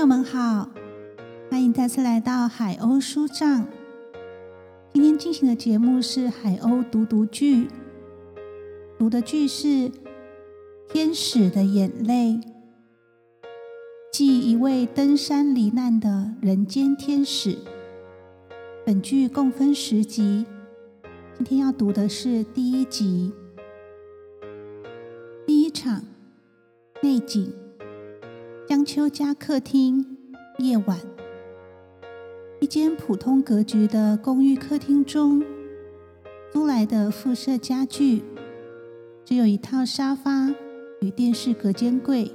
友们好，欢迎再次来到海鸥书帐。今天进行的节目是海鸥读读剧，读的剧是《天使的眼泪》，记一位登山罹难的人间天使。本剧共分十集，今天要读的是第一集。第一场内景。江秋家客厅，夜晚，一间普通格局的公寓客厅中，租来的附设家具只有一套沙发与电视隔间柜。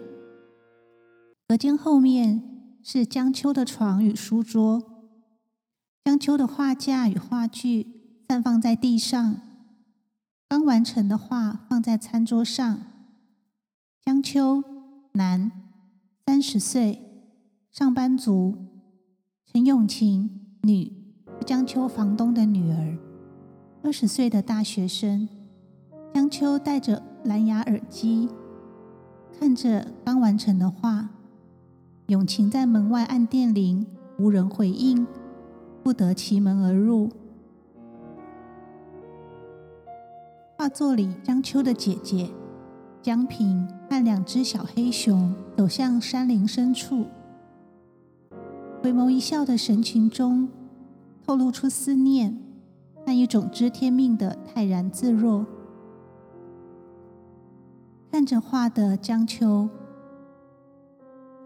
隔间后面是江秋的床与书桌，江秋的画架与画具散放在地上，刚完成的画放在餐桌上。江秋，男。三十岁，上班族陈永晴，女江秋房东的女儿，二十岁的大学生。江秋戴着蓝牙耳机，看着刚完成的画。永晴在门外按电铃，无人回应，不得其门而入。画作里，江秋的姐姐。江平和两只小黑熊走向山林深处，回眸一笑的神情中，透露出思念和一种知天命的泰然自若。看着画的江秋，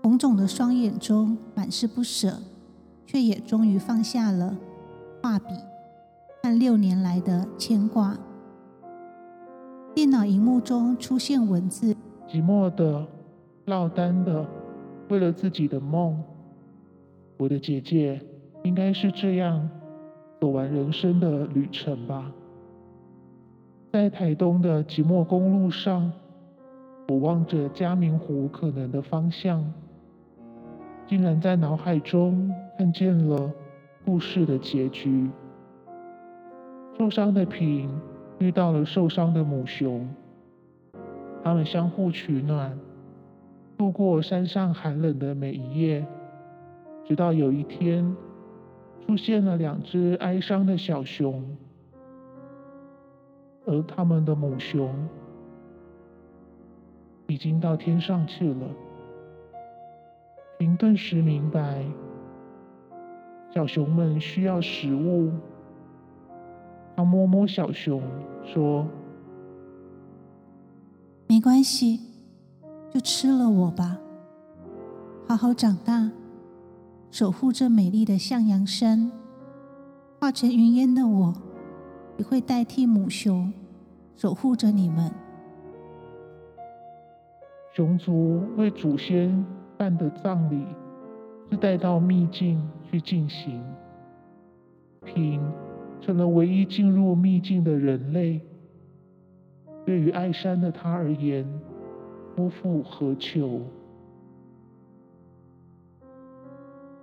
红肿的双眼中满是不舍，却也终于放下了画笔和六年来的牵挂。电脑荧幕中出现文字：寂寞的、落单的，为了自己的梦。我的姐姐应该是这样走完人生的旅程吧。在台东的寂寞公路上，我望着嘉明湖可能的方向，竟然在脑海中看见了故事的结局。受伤的平。遇到了受伤的母熊，他们相互取暖，度过山上寒冷的每一夜，直到有一天，出现了两只哀伤的小熊，而他们的母熊已经到天上去了。平顿时明白，小熊们需要食物。他摸摸小熊，说：“没关系，就吃了我吧。好好长大，守护这美丽的向阳山。化成云烟的我，也会代替母熊，守护着你们。”熊族为祖先办的葬礼是带到秘境去进行。平。成了唯一进入秘境的人类。对于爱山的他而言，夫复何求？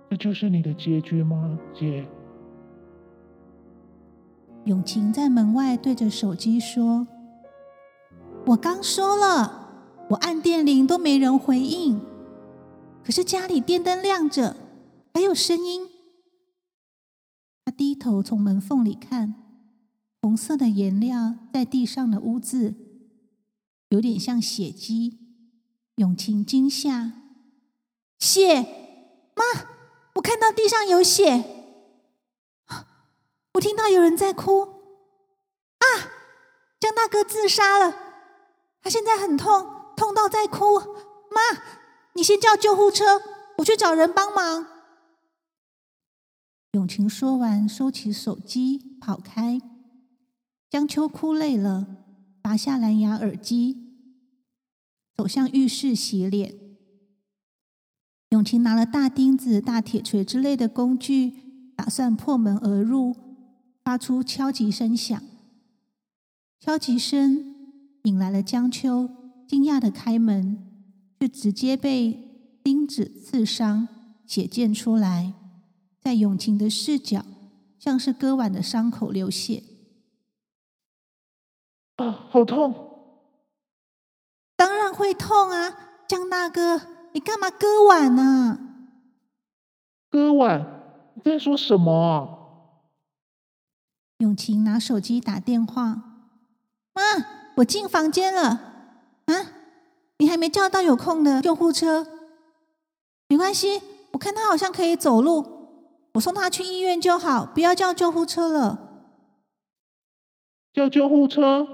这就是你的结局吗，姐？永晴在门外对着手机说：“我刚说了，我按电铃都没人回应，可是家里电灯亮着，还有声音。”他低头从门缝里看，红色的颜料在地上的污渍，有点像血迹。永晴惊吓：“血！妈，我看到地上有血！我听到有人在哭！啊，江大哥自杀了！他现在很痛，痛到在哭！妈，你先叫救护车，我去找人帮忙。”永晴说完，收起手机，跑开。江秋哭累了，拔下蓝牙耳机，走向浴室洗脸。永晴拿了大钉子、大铁锤之类的工具，打算破门而入，发出敲击声响。敲击声引来了江秋，惊讶的开门，却直接被钉子刺伤，血溅出来。在永晴的视角，像是割腕的伤口流血。啊，好痛！当然会痛啊，江大哥，你干嘛割腕呢？割腕？你在说什么啊？永晴拿手机打电话：“妈，我进房间了。啊，你还没叫到有空的救护车？没关系，我看他好像可以走路，我送他去医院就好，不要叫救护车了。叫救护车？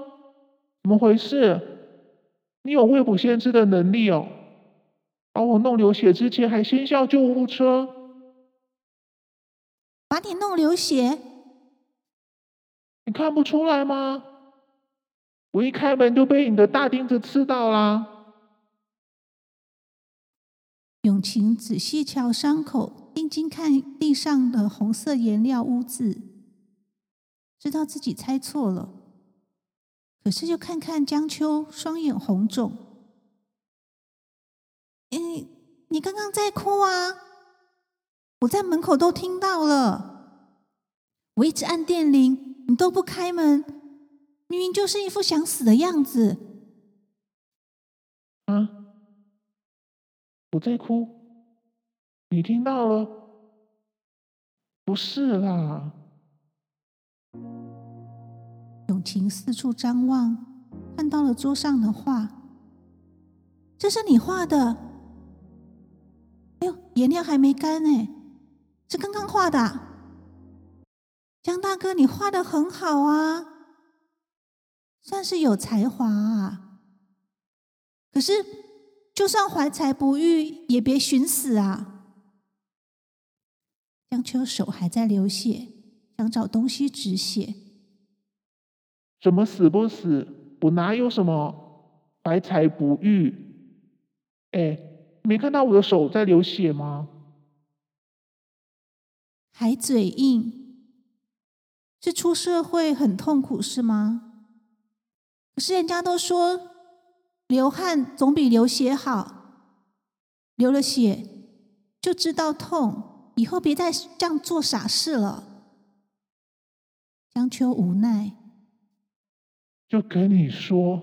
怎么回事？你有未卜先知的能力哦！把我弄流血之前，还先叫救护车？把你弄流血？你看不出来吗？我一开门就被你的大钉子刺到啦！”永晴仔细瞧伤口，定睛看地上的红色颜料污渍，知道自己猜错了。可是又看看江秋，双眼红肿。你你刚刚在哭啊？我在门口都听到了。我一直按电铃，你都不开门，明明就是一副想死的样子。啊！我在哭，你听到了？不是啦。永晴四处张望，看到了桌上的画。这是你画的？哎呦，颜料还没干呢，是刚刚画的。江大哥，你画的很好啊，算是有才华啊。可是，就算怀才不遇，也别寻死啊！江秋手还在流血，想找东西止血。什么死不死？我哪有什么怀才不遇？哎，没看到我的手在流血吗？还嘴硬，是出社会很痛苦是吗？可是人家都说流汗总比流血好，流了血就知道痛，以后别再这样做傻事了。江秋无奈。就跟你说，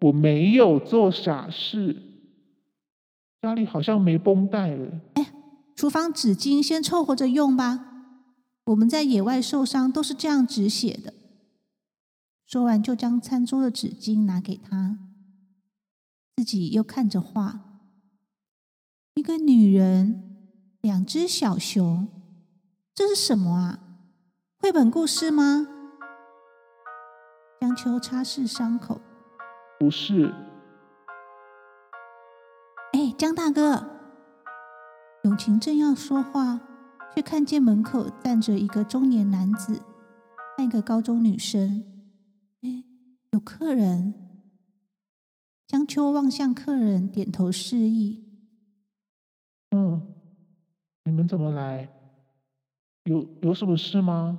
我没有做傻事，家里好像没绷带了。哎，厨房纸巾先凑合着用吧，我们在野外受伤都是这样止血的。说完，就将餐桌的纸巾拿给他，自己又看着画，一个女人，两只小熊，这是什么啊？绘本故事吗？江秋擦拭伤口，不是。哎，江大哥，永晴正要说话，却看见门口站着一个中年男子和一个高中女生。哎，有客人。江秋望向客人，点头示意。嗯，你们怎么来？有有什么事吗？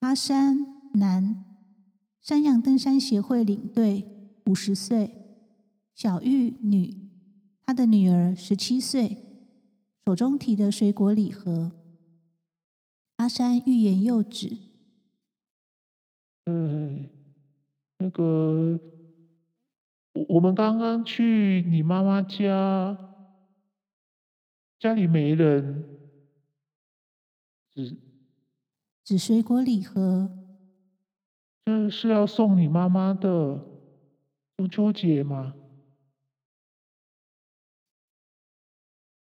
阿山。男，山羊登山协会领队，五十岁。小玉，女，她的女儿十七岁，手中提的水果礼盒。阿山欲言又止。嗯，那个，我我们刚刚去你妈妈家，家里没人，只只水果礼盒。这是要送你妈妈的中秋节吗？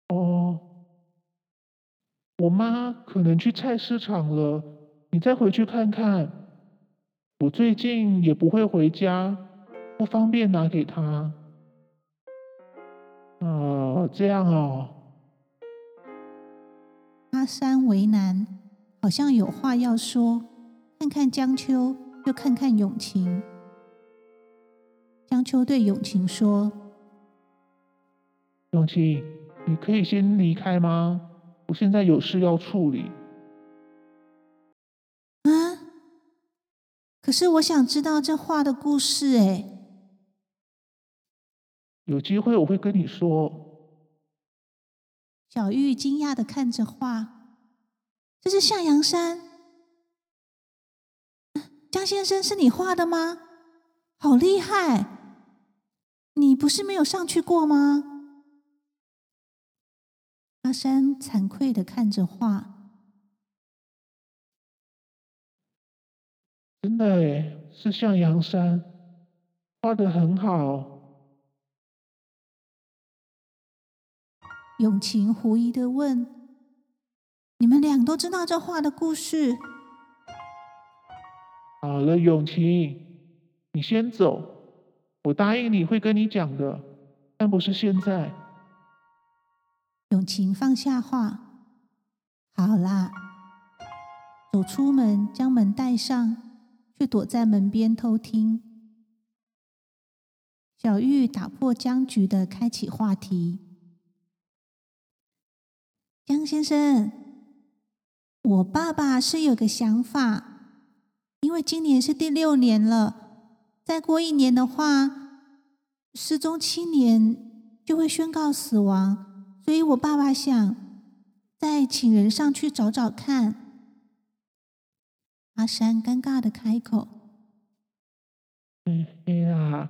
哦，我妈可能去菜市场了，你再回去看看。我最近也不会回家，不方便拿给她。哦，这样哦。阿三为难，好像有话要说，看看江秋。又看看永晴，江秋对永晴说：“永晴，你可以先离开吗？我现在有事要处理。”啊！可是我想知道这画的故事，哎，有机会我会跟你说。小玉惊讶的看着画，这是向阳山。江先生是你画的吗？好厉害！你不是没有上去过吗？阿山惭愧的看着画，真的诶，是向阳山，画的很好。永晴狐疑的问：“你们俩都知道这画的故事？”好了，永晴，你先走，我答应你会跟你讲的，但不是现在。永晴放下画，好啦，走出门，将门带上，却躲在门边偷听。小玉打破僵局的开启话题：“江先生，我爸爸是有个想法，因为今年是第六年了，再过一年的话，失踪七年就会宣告死亡。”所以我爸爸想再请人上去找找看。阿山尴尬的开口：“哎呀，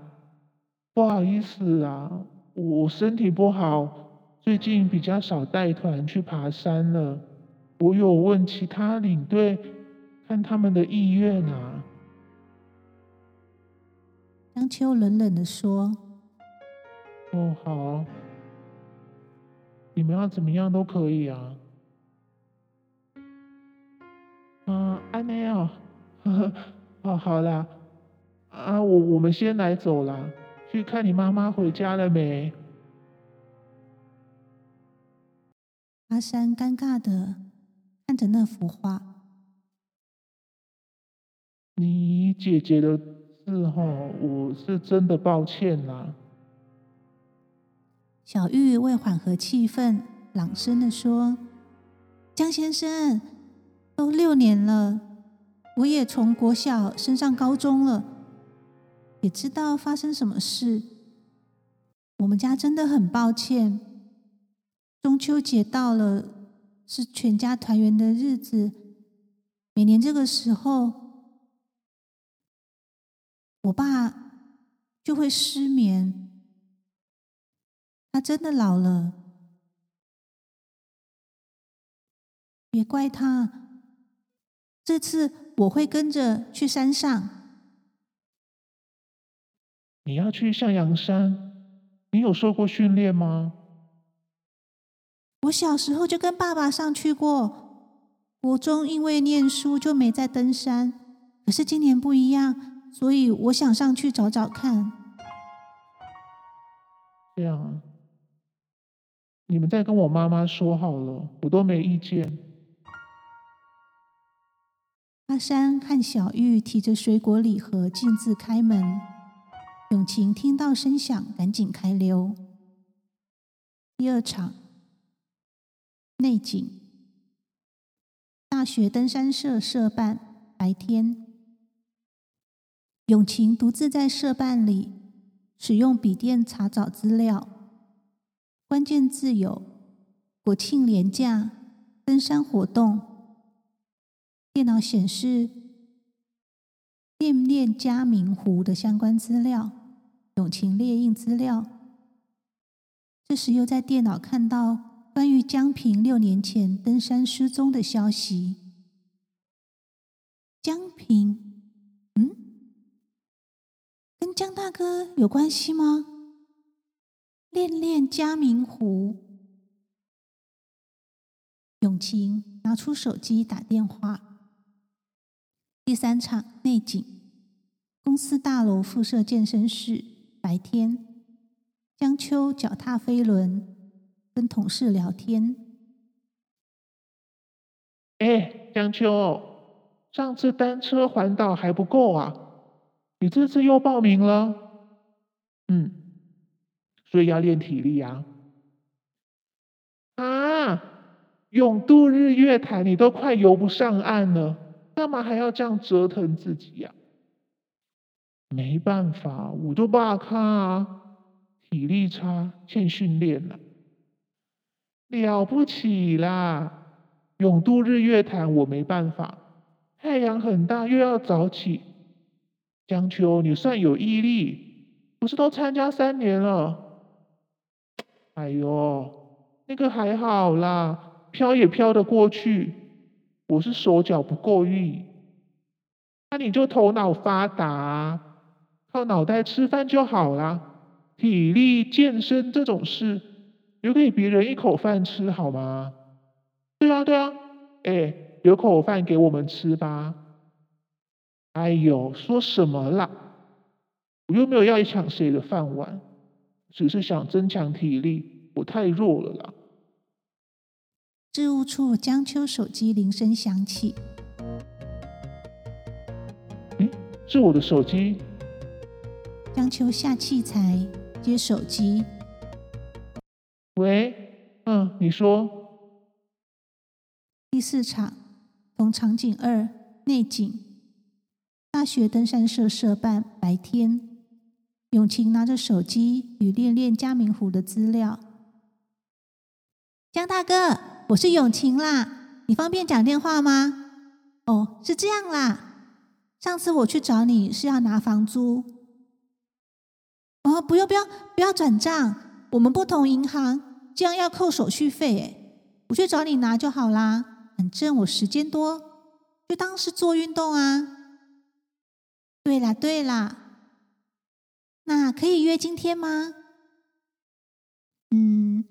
不好意思啊，我身体不好，最近比较少带团去爬山了。我有问其他领队，看他们的意愿啊。”江秋冷冷的说：“哦，好。”你们要怎么样都可以啊。嗯，安内哦，呵呵，哦，好啦，啊，我我们先来走啦，去看你妈妈回家了没？阿山尴尬的看着那幅画。你姐姐的字哈，我是真的抱歉啦。小玉为缓和气氛，朗声的说：“江先生，都六年了，我也从国小升上高中了，也知道发生什么事。我们家真的很抱歉。中秋节到了，是全家团圆的日子，每年这个时候，我爸就会失眠。”他真的老了，别怪他。这次我会跟着去山上。你要去向阳山？你有受过训练吗？我小时候就跟爸爸上去过。国中因为念书就没再登山，可是今年不一样，所以我想上去找找看。这样啊。你们再跟我妈妈说好了，我都没意见。阿山和小玉提着水果礼盒径自开门，永晴听到声响，赶紧开溜。第二场内景，大学登山社社办白天，永晴独自在社办里使用笔电查找资料。关键字有国庆连假、登山活动。电脑显示电链加明湖的相关资料，永晴列印资料。这时又在电脑看到关于江平六年前登山失踪的消息。江平，嗯，跟江大哥有关系吗？恋恋嘉明湖，永晴拿出手机打电话。第三场内景，公司大楼附设健身室，白天，江秋脚踏飞轮，跟同事聊天。哎，江秋，上次单车环岛还不够啊，你这次又报名了？嗯。所以要练体力啊！啊，永渡日月潭，你都快游不上岸了，干嘛还要这样折腾自己呀？没办法，我都罢看啊，体力差，欠训练了。了不起啦！永渡日月潭我没办法，太阳很大，又要早起。江秋，你算有毅力，不是都参加三年了？哎呦，那个还好啦，飘也飘得过去。我是手脚不够力，那你就头脑发达，靠脑袋吃饭就好啦。体力健身这种事，留给别人一口饭吃好吗？对啊，对啊，哎，留口饭给我们吃吧。哎呦，说什么啦？我又没有要抢谁的饭碗，只是想增强体力，我太弱了啦。置物处，江秋手机铃声响起。嗯，是我的手机。江秋下器材。接手机，喂，嗯，你说。第四场，从场景二内景，大学登山社社办白天，永晴拿着手机与练练嘉明湖的资料。江大哥，我是永晴啦，你方便讲电话吗？哦，是这样啦，上次我去找你是要拿房租。哦，不用不用，不要转账，我们不同银行，这样要扣手续费诶。我去找你拿就好啦，反正我时间多，就当是做运动啊。对啦对啦，那可以约今天吗？嗯，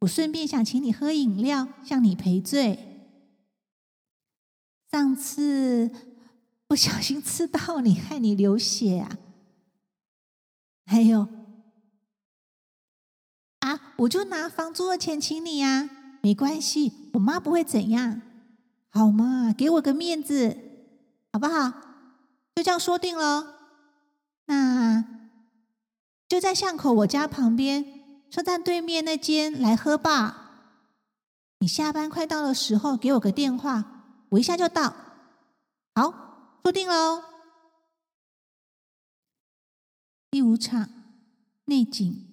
我顺便想请你喝饮料，向你赔罪。上次不小心刺到你，害你流血啊。还有啊，我就拿房租的钱请你呀，没关系，我妈不会怎样，好嘛，给我个面子，好不好？就这样说定了。那就在巷口我家旁边车站对面那间来喝吧。你下班快到的时候给我个电话，我一下就到。好，说定喽。第五场内景，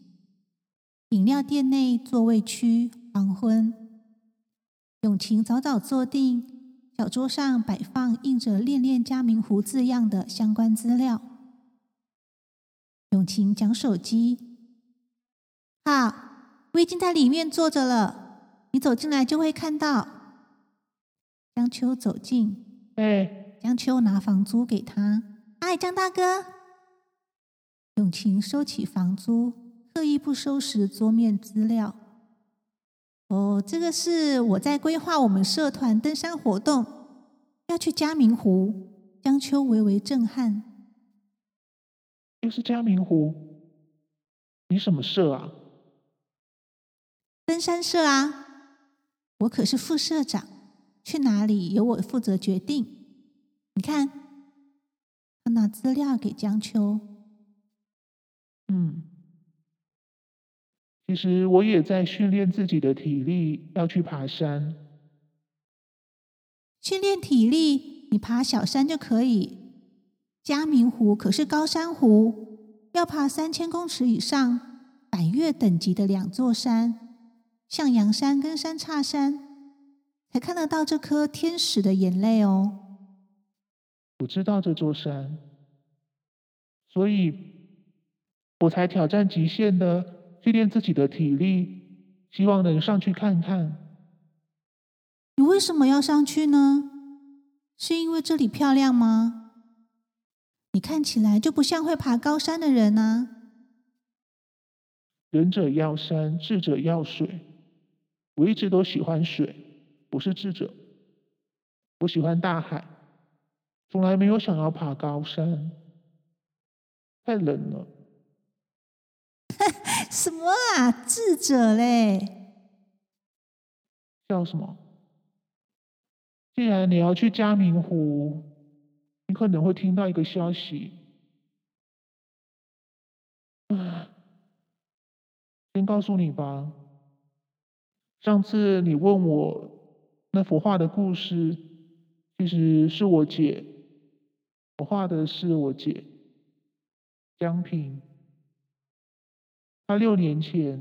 饮料店内座位区，黄昏。永晴早早坐定，小桌上摆放印着“恋恋嘉明湖”字样的相关资料。永晴讲手机：“好，我已经在里面坐着了，你走进来就会看到。”江秋走近，哎，江秋拿房租给他。哎，江大哥。永晴收起房租，刻意不收拾桌面资料。哦，这个是我在规划我们社团登山活动，要去嘉明湖。江秋微微震撼，又是嘉明湖？你什么社啊？登山社啊！我可是副社长，去哪里由我负责决定。你看，他拿资料给江秋。嗯，其实我也在训练自己的体力，要去爬山。训练体力，你爬小山就可以。嘉明湖可是高山湖，要爬三千公尺以上，百越等级的两座山，向阳山跟三叉山，才看得到这颗天使的眼泪哦。我知道这座山，所以。我才挑战极限的训练自己的体力，希望能上去看看。你为什么要上去呢？是因为这里漂亮吗？你看起来就不像会爬高山的人啊。仁者要山，智者要水。我一直都喜欢水，不是智者。我喜欢大海，从来没有想要爬高山。太冷了。什么啊，智者嘞？叫什么？既然你要去嘉明湖，你可能会听到一个消息。啊，先告诉你吧。上次你问我那幅画的故事，其实是我姐。我画的是我姐江平。他六年前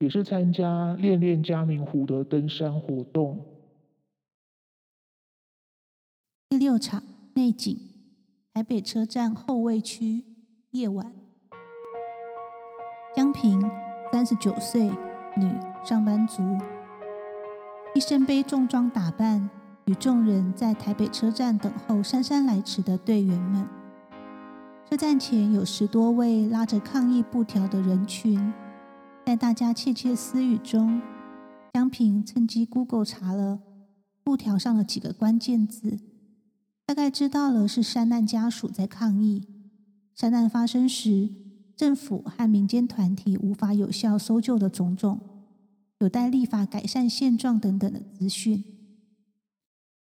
也是参加练练嘉明湖的登山活动。第六场内景：台北车站后卫区，夜晚。江平，三十九岁，女，上班族，一身背重装打扮，与众人在台北车站等候姗姗来迟的队员们。车站前有十多位拉着抗议布条的人群，在大家窃窃私语中，江平趁机 Google 查了布条上的几个关键字，大概知道了是山难家属在抗议。山难发生时，政府和民间团体无法有效搜救的种种，有待立法改善现状等等的资讯。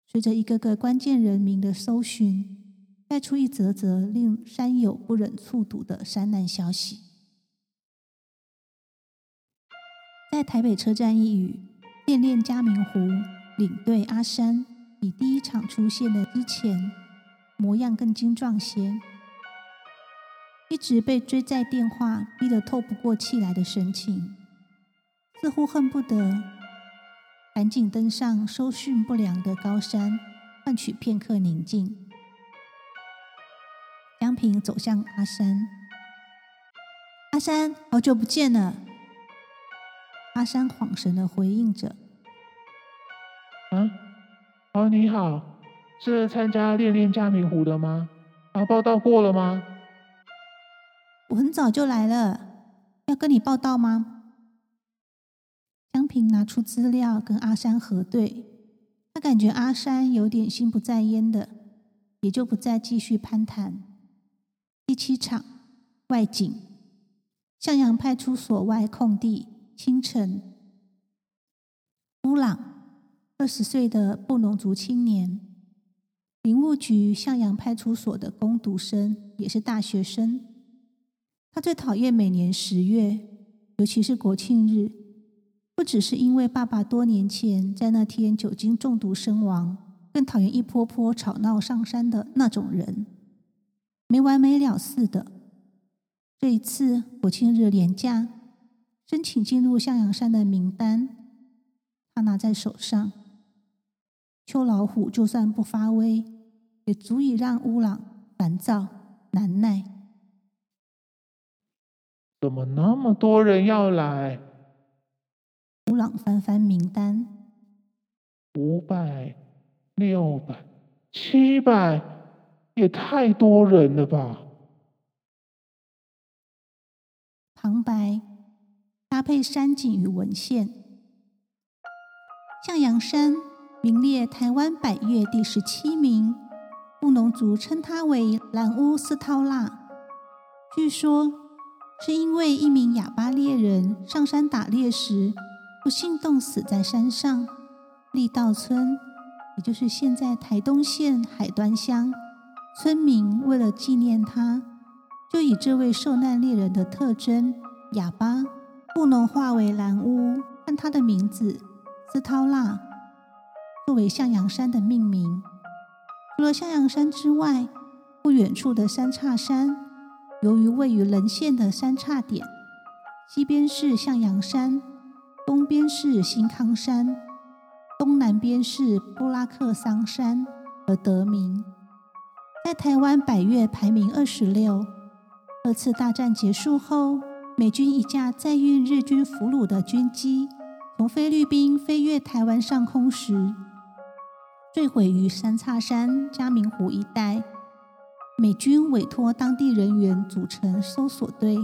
随着一个个关键人名的搜寻，带出一则则令山友不忍卒读的山难消息。在台北车站一隅，恋恋嘉明湖领队阿山比第一场出现的之前模样更精壮些。一直被追债电话逼得透不过气来的神情，似乎恨不得赶紧登上收讯不良的高山，换取片刻宁静。江平走向阿山，阿山，好久不见了。阿山恍神的回应着：“啊，哦，你好，是参加恋恋嘉明湖的吗？啊，报道过了吗？”我很早就来了，要跟你报道吗？江平拿出资料跟阿山核对，他感觉阿山有点心不在焉的，也就不再继续攀谈。第七场外景，向阳派出所外空地，清晨，乌朗，二十岁的布农族青年，林务局向阳派出所的工读生，也是大学生。他最讨厌每年十月，尤其是国庆日，不只是因为爸爸多年前在那天酒精中毒身亡，更讨厌一波波吵闹上山的那种人，没完没了似的。这一次国庆日连假，申请进入向阳山的名单，他拿在手上。秋老虎就算不发威，也足以让乌朗烦躁难耐。怎么那么多人要来？乌朗翻翻名单，五百、六百、七百，也太多人了吧？旁白搭配山景与文献，向阳山名列台湾百越第十七名，布农族称它为蓝乌斯涛腊。据说。是因为一名哑巴猎人上山打猎时不幸冻死在山上，立道村，也就是现在台东县海端乡，村民为了纪念他，就以这位受难猎人的特征哑巴布农化为蓝乌，和他的名字斯涛纳作为向阳山的命名。除了向阳山之外，不远处的三叉山。由于位于棱线的三叉点，西边是向阳山，东边是新康山，东南边是布拉克桑山而得名。在台湾百越排名二十六。二次大战结束后，美军一架载运日军俘虏的军机从菲律宾飞越台湾上空时，坠毁于三叉山嘉明湖一带。美军委托当地人员组成搜索队，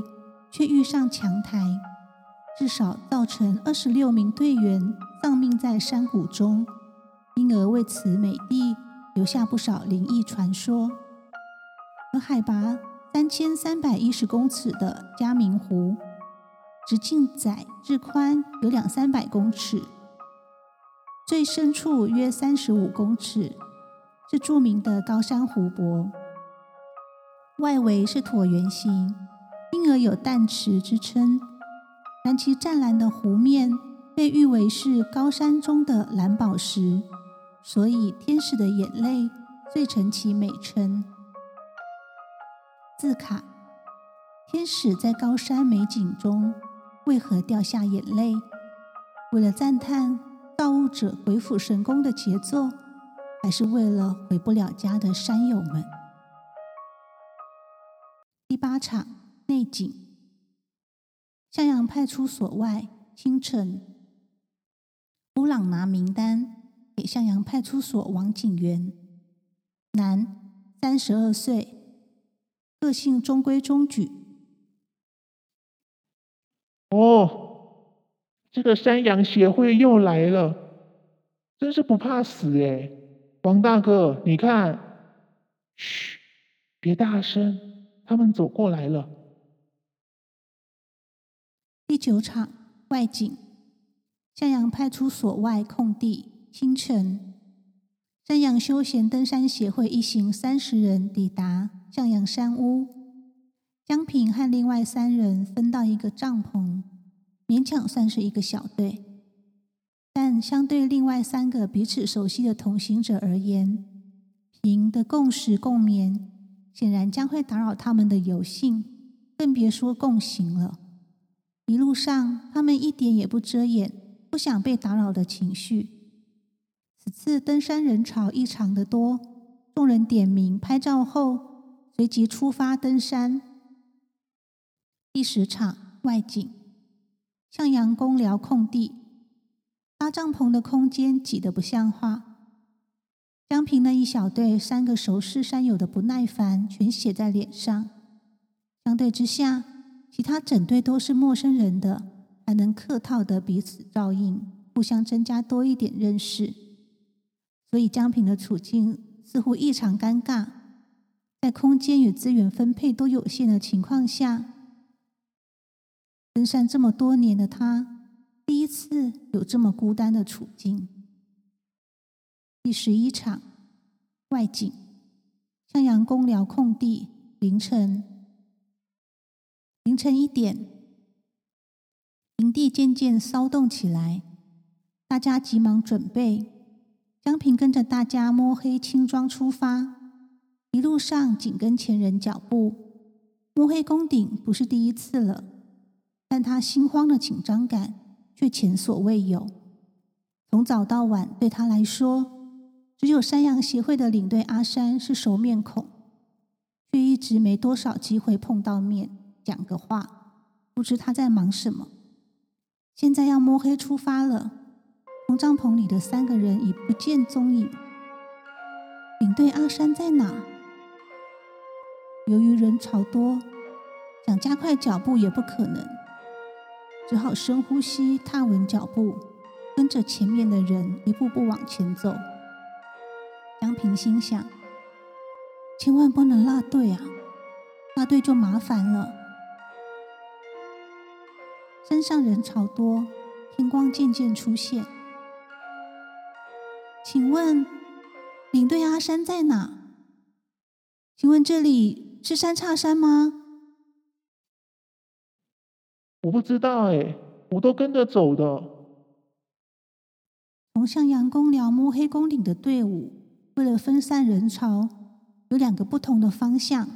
却遇上强台，至少造成二十六名队员丧命在山谷中，因而为此美帝留下不少灵异传说。而海拔三千三百一十公尺的嘉明湖，直径窄至宽有两三百公尺，最深处约三十五公尺，是著名的高山湖泊。外围是椭圆形，因而有淡池之称。蓝其湛蓝的湖面被誉为是高山中的蓝宝石，所以天使的眼泪最成其美称。字卡：天使在高山美景中为何掉下眼泪？为了赞叹造物者鬼斧神工的杰作，还是为了回不了家的山友们？第八场内景，向阳派出所外，清晨，乌朗拿名单给向阳派出所王警员，男，三十二岁，个性中规中矩。哦，这个山羊协会又来了，真是不怕死哎！王大哥，你看，嘘，别大声，他们走过来了。第九场外景。向阳派出所外空地，清晨，山阳休闲登山协会一行三十人抵达向阳山屋。江平和另外三人分到一个帐篷，勉强算是一个小队。但相对另外三个彼此熟悉的同行者而言，平的共识共眠显然将会打扰他们的游兴，更别说共行了。一路上，他们一点也不遮掩。不想被打扰的情绪。此次登山人潮异常的多，众人点名拍照后，随即出发登山。第十场外景，向阳公寮空地，搭帐篷的空间挤得不像话。江平那一小队三个熟识山友的不耐烦全写在脸上。相对之下，其他整队都是陌生人的。还能客套的彼此照应，互相增加多一点认识，所以江平的处境似乎异常尴尬。在空间与资源分配都有限的情况下，登山这么多年的他，第一次有这么孤单的处境。第十一场外景，向阳公寮空地，凌晨，凌晨一点。营地渐渐骚动起来，大家急忙准备。江平跟着大家摸黑轻装出发，一路上紧跟前人脚步。摸黑攻顶不是第一次了，但他心慌的紧张感却前所未有。从早到晚，对他来说，只有山羊协会的领队阿山是熟面孔，却一直没多少机会碰到面讲个话，不知他在忙什么。现在要摸黑出发了，从帐篷里的三个人已不见踪影。领队阿山在哪？由于人潮多，想加快脚步也不可能，只好深呼吸，踏稳脚步，跟着前面的人一步步往前走。江平心想：千万不能落队啊，落队就麻烦了。山上人潮多，天光渐渐出现。请问领队阿山在哪？请问这里是三叉山吗？我不知道哎，我都跟着走的。从向阳公寮摸黑公顶的队伍，为了分散人潮，有两个不同的方向。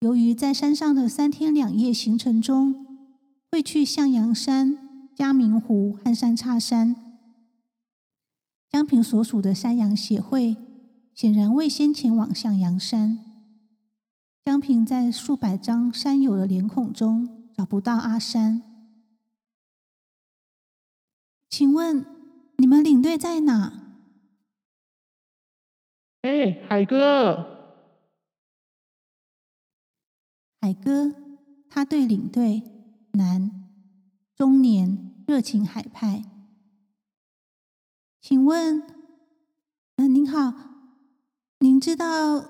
由于在山上的三天两夜行程中，会去向阳山、嘉明湖和三叉山。江平所属的山羊协会显然未先前往向阳山。江平在数百张山友的脸孔中找不到阿山。请问你们领队在哪？哎，海哥，海哥，他对领队。男，中年，热情海派。请问，嗯，您好，您知道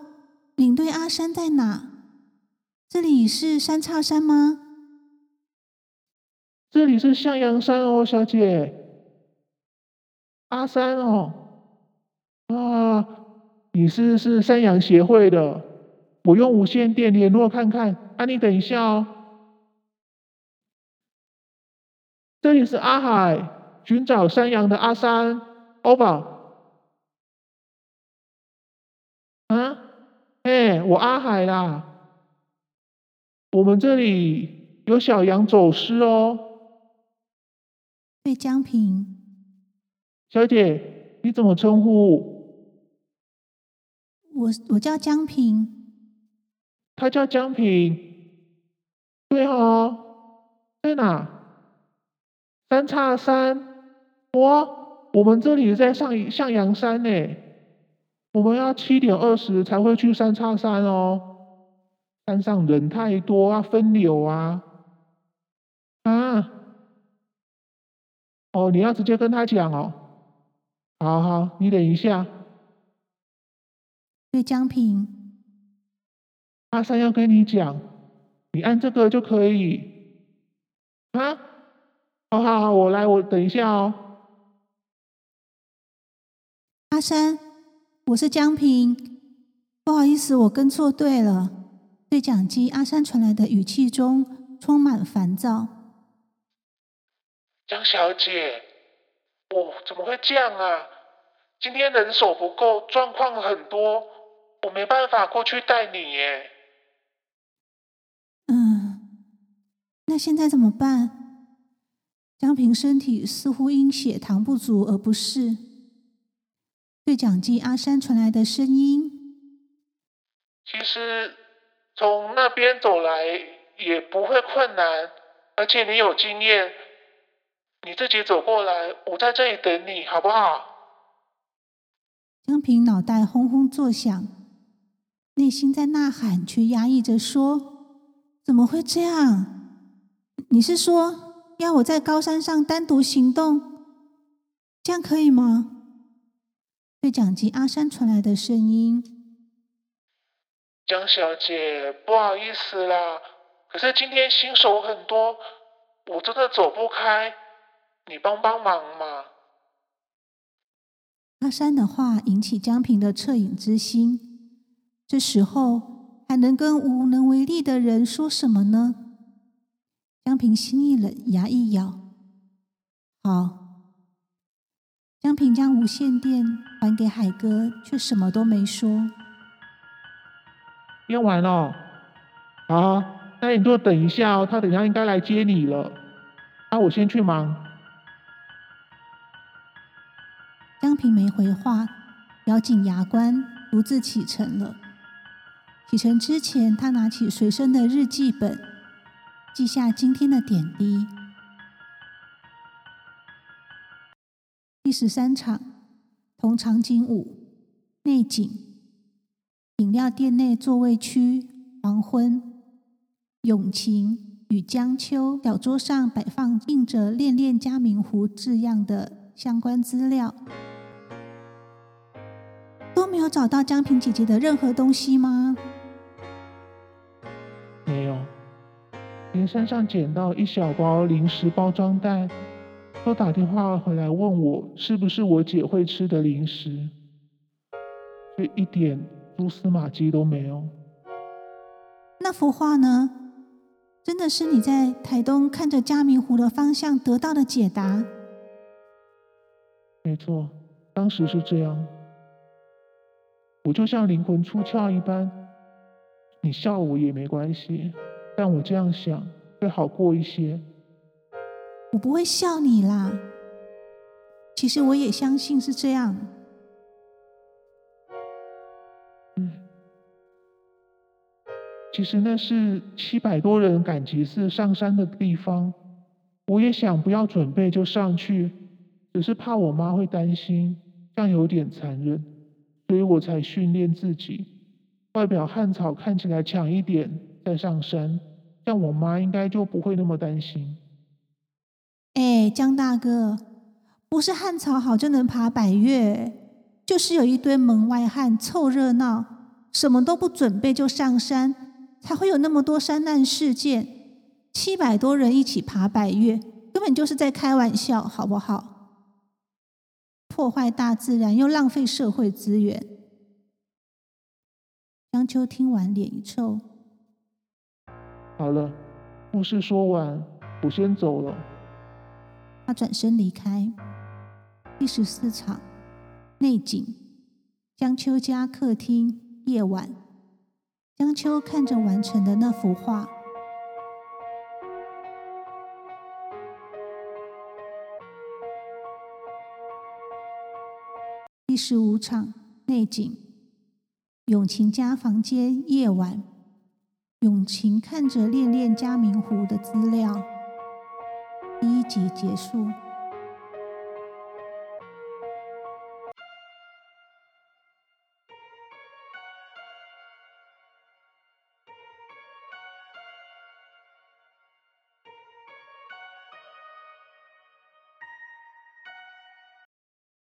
领队阿山在哪？这里是三叉山吗？这里是向阳山哦，小姐。阿山哦，啊，你是是山羊协会的，我用无线电联络看看。啊，你等一下哦。这里是阿海，寻找山羊的阿山，over。啊，哎，我阿海啦。我们这里有小羊走失哦。对江平，小姐，你怎么称呼？我我叫江平。他叫江平。对哦，在哪？三叉山哇，我们这里在上向阳山呢，我们要七点二十才会去三叉山哦，山上人太多啊，分流啊，啊，哦，你要直接跟他讲哦，好好，你等一下。对江平，阿三要跟你讲，你按这个就可以。啊，好好好，我来，我等一下哦。阿山，我是江平，不好意思，我跟错队了。对讲机阿山传来的语气中充满烦躁。江小姐，我怎么会这样啊？今天人手不够，状况很多。我没办法过去带你耶。嗯，那现在怎么办？江平身体似乎因血糖不足而不适。对讲机阿山传来的声音。其实从那边走来也不会困难，而且你有经验，你自己走过来，我在这里等你好不好？江平脑袋轰轰作响。内心在呐喊，却压抑着说：“怎么会这样？你是说要我在高山上单独行动？这样可以吗？”对讲机阿山传来的声音：“江小姐，不好意思啦，可是今天新手很多，我真的走不开，你帮帮忙嘛。”阿山的话引起江平的恻隐之心。这时候还能跟无能为力的人说什么呢？江平心一冷，牙一咬，好。将无线电还给海哥，却什么都没说。用完了，好，那你就等一下哦，他等下应该来接你了。那我先去忙。江平没回话，咬紧牙关，独自启程了。启程之前，他拿起随身的日记本，记下今天的点滴。第十三场同场景五内景：饮料店内座位区，黄昏。永晴与江秋小桌上摆放印着“恋恋嘉明湖”字样的相关资料，都没有找到江平姐姐的任何东西吗？没有连山上捡到一小包零食包装袋，都打电话回来问我是不是我姐会吃的零食，却一点蛛丝马迹都没有。那幅画呢？真的是你在台东看着嘉明湖的方向得到的解答？没错，当时是这样。我就像灵魂出窍一般，你笑我也没关系。但我这样想会好过一些。我不会笑你啦。其实我也相信是这样。嗯，其实那是七百多人赶集寺上山的地方。我也想不要准备就上去，只是怕我妈会担心，这样有点残忍，所以我才训练自己，外表汉草看起来强一点。再上山，像我妈应该就不会那么担心。哎，江大哥，不是汉朝好就能爬百越，就是有一堆门外汉凑热闹，什么都不准备就上山，才会有那么多山难事件。七百多人一起爬百越，根本就是在开玩笑，好不好？破坏大自然又浪费社会资源。江秋听完，脸一臭。好了，故事说完，我先走了。他转身离开。第十四场内景：江秋家客厅，夜晚。江秋看着完成的那幅画。第十五场内景：永晴家房间，夜晚。永晴看着《恋恋嘉明湖》的资料，第一集结束。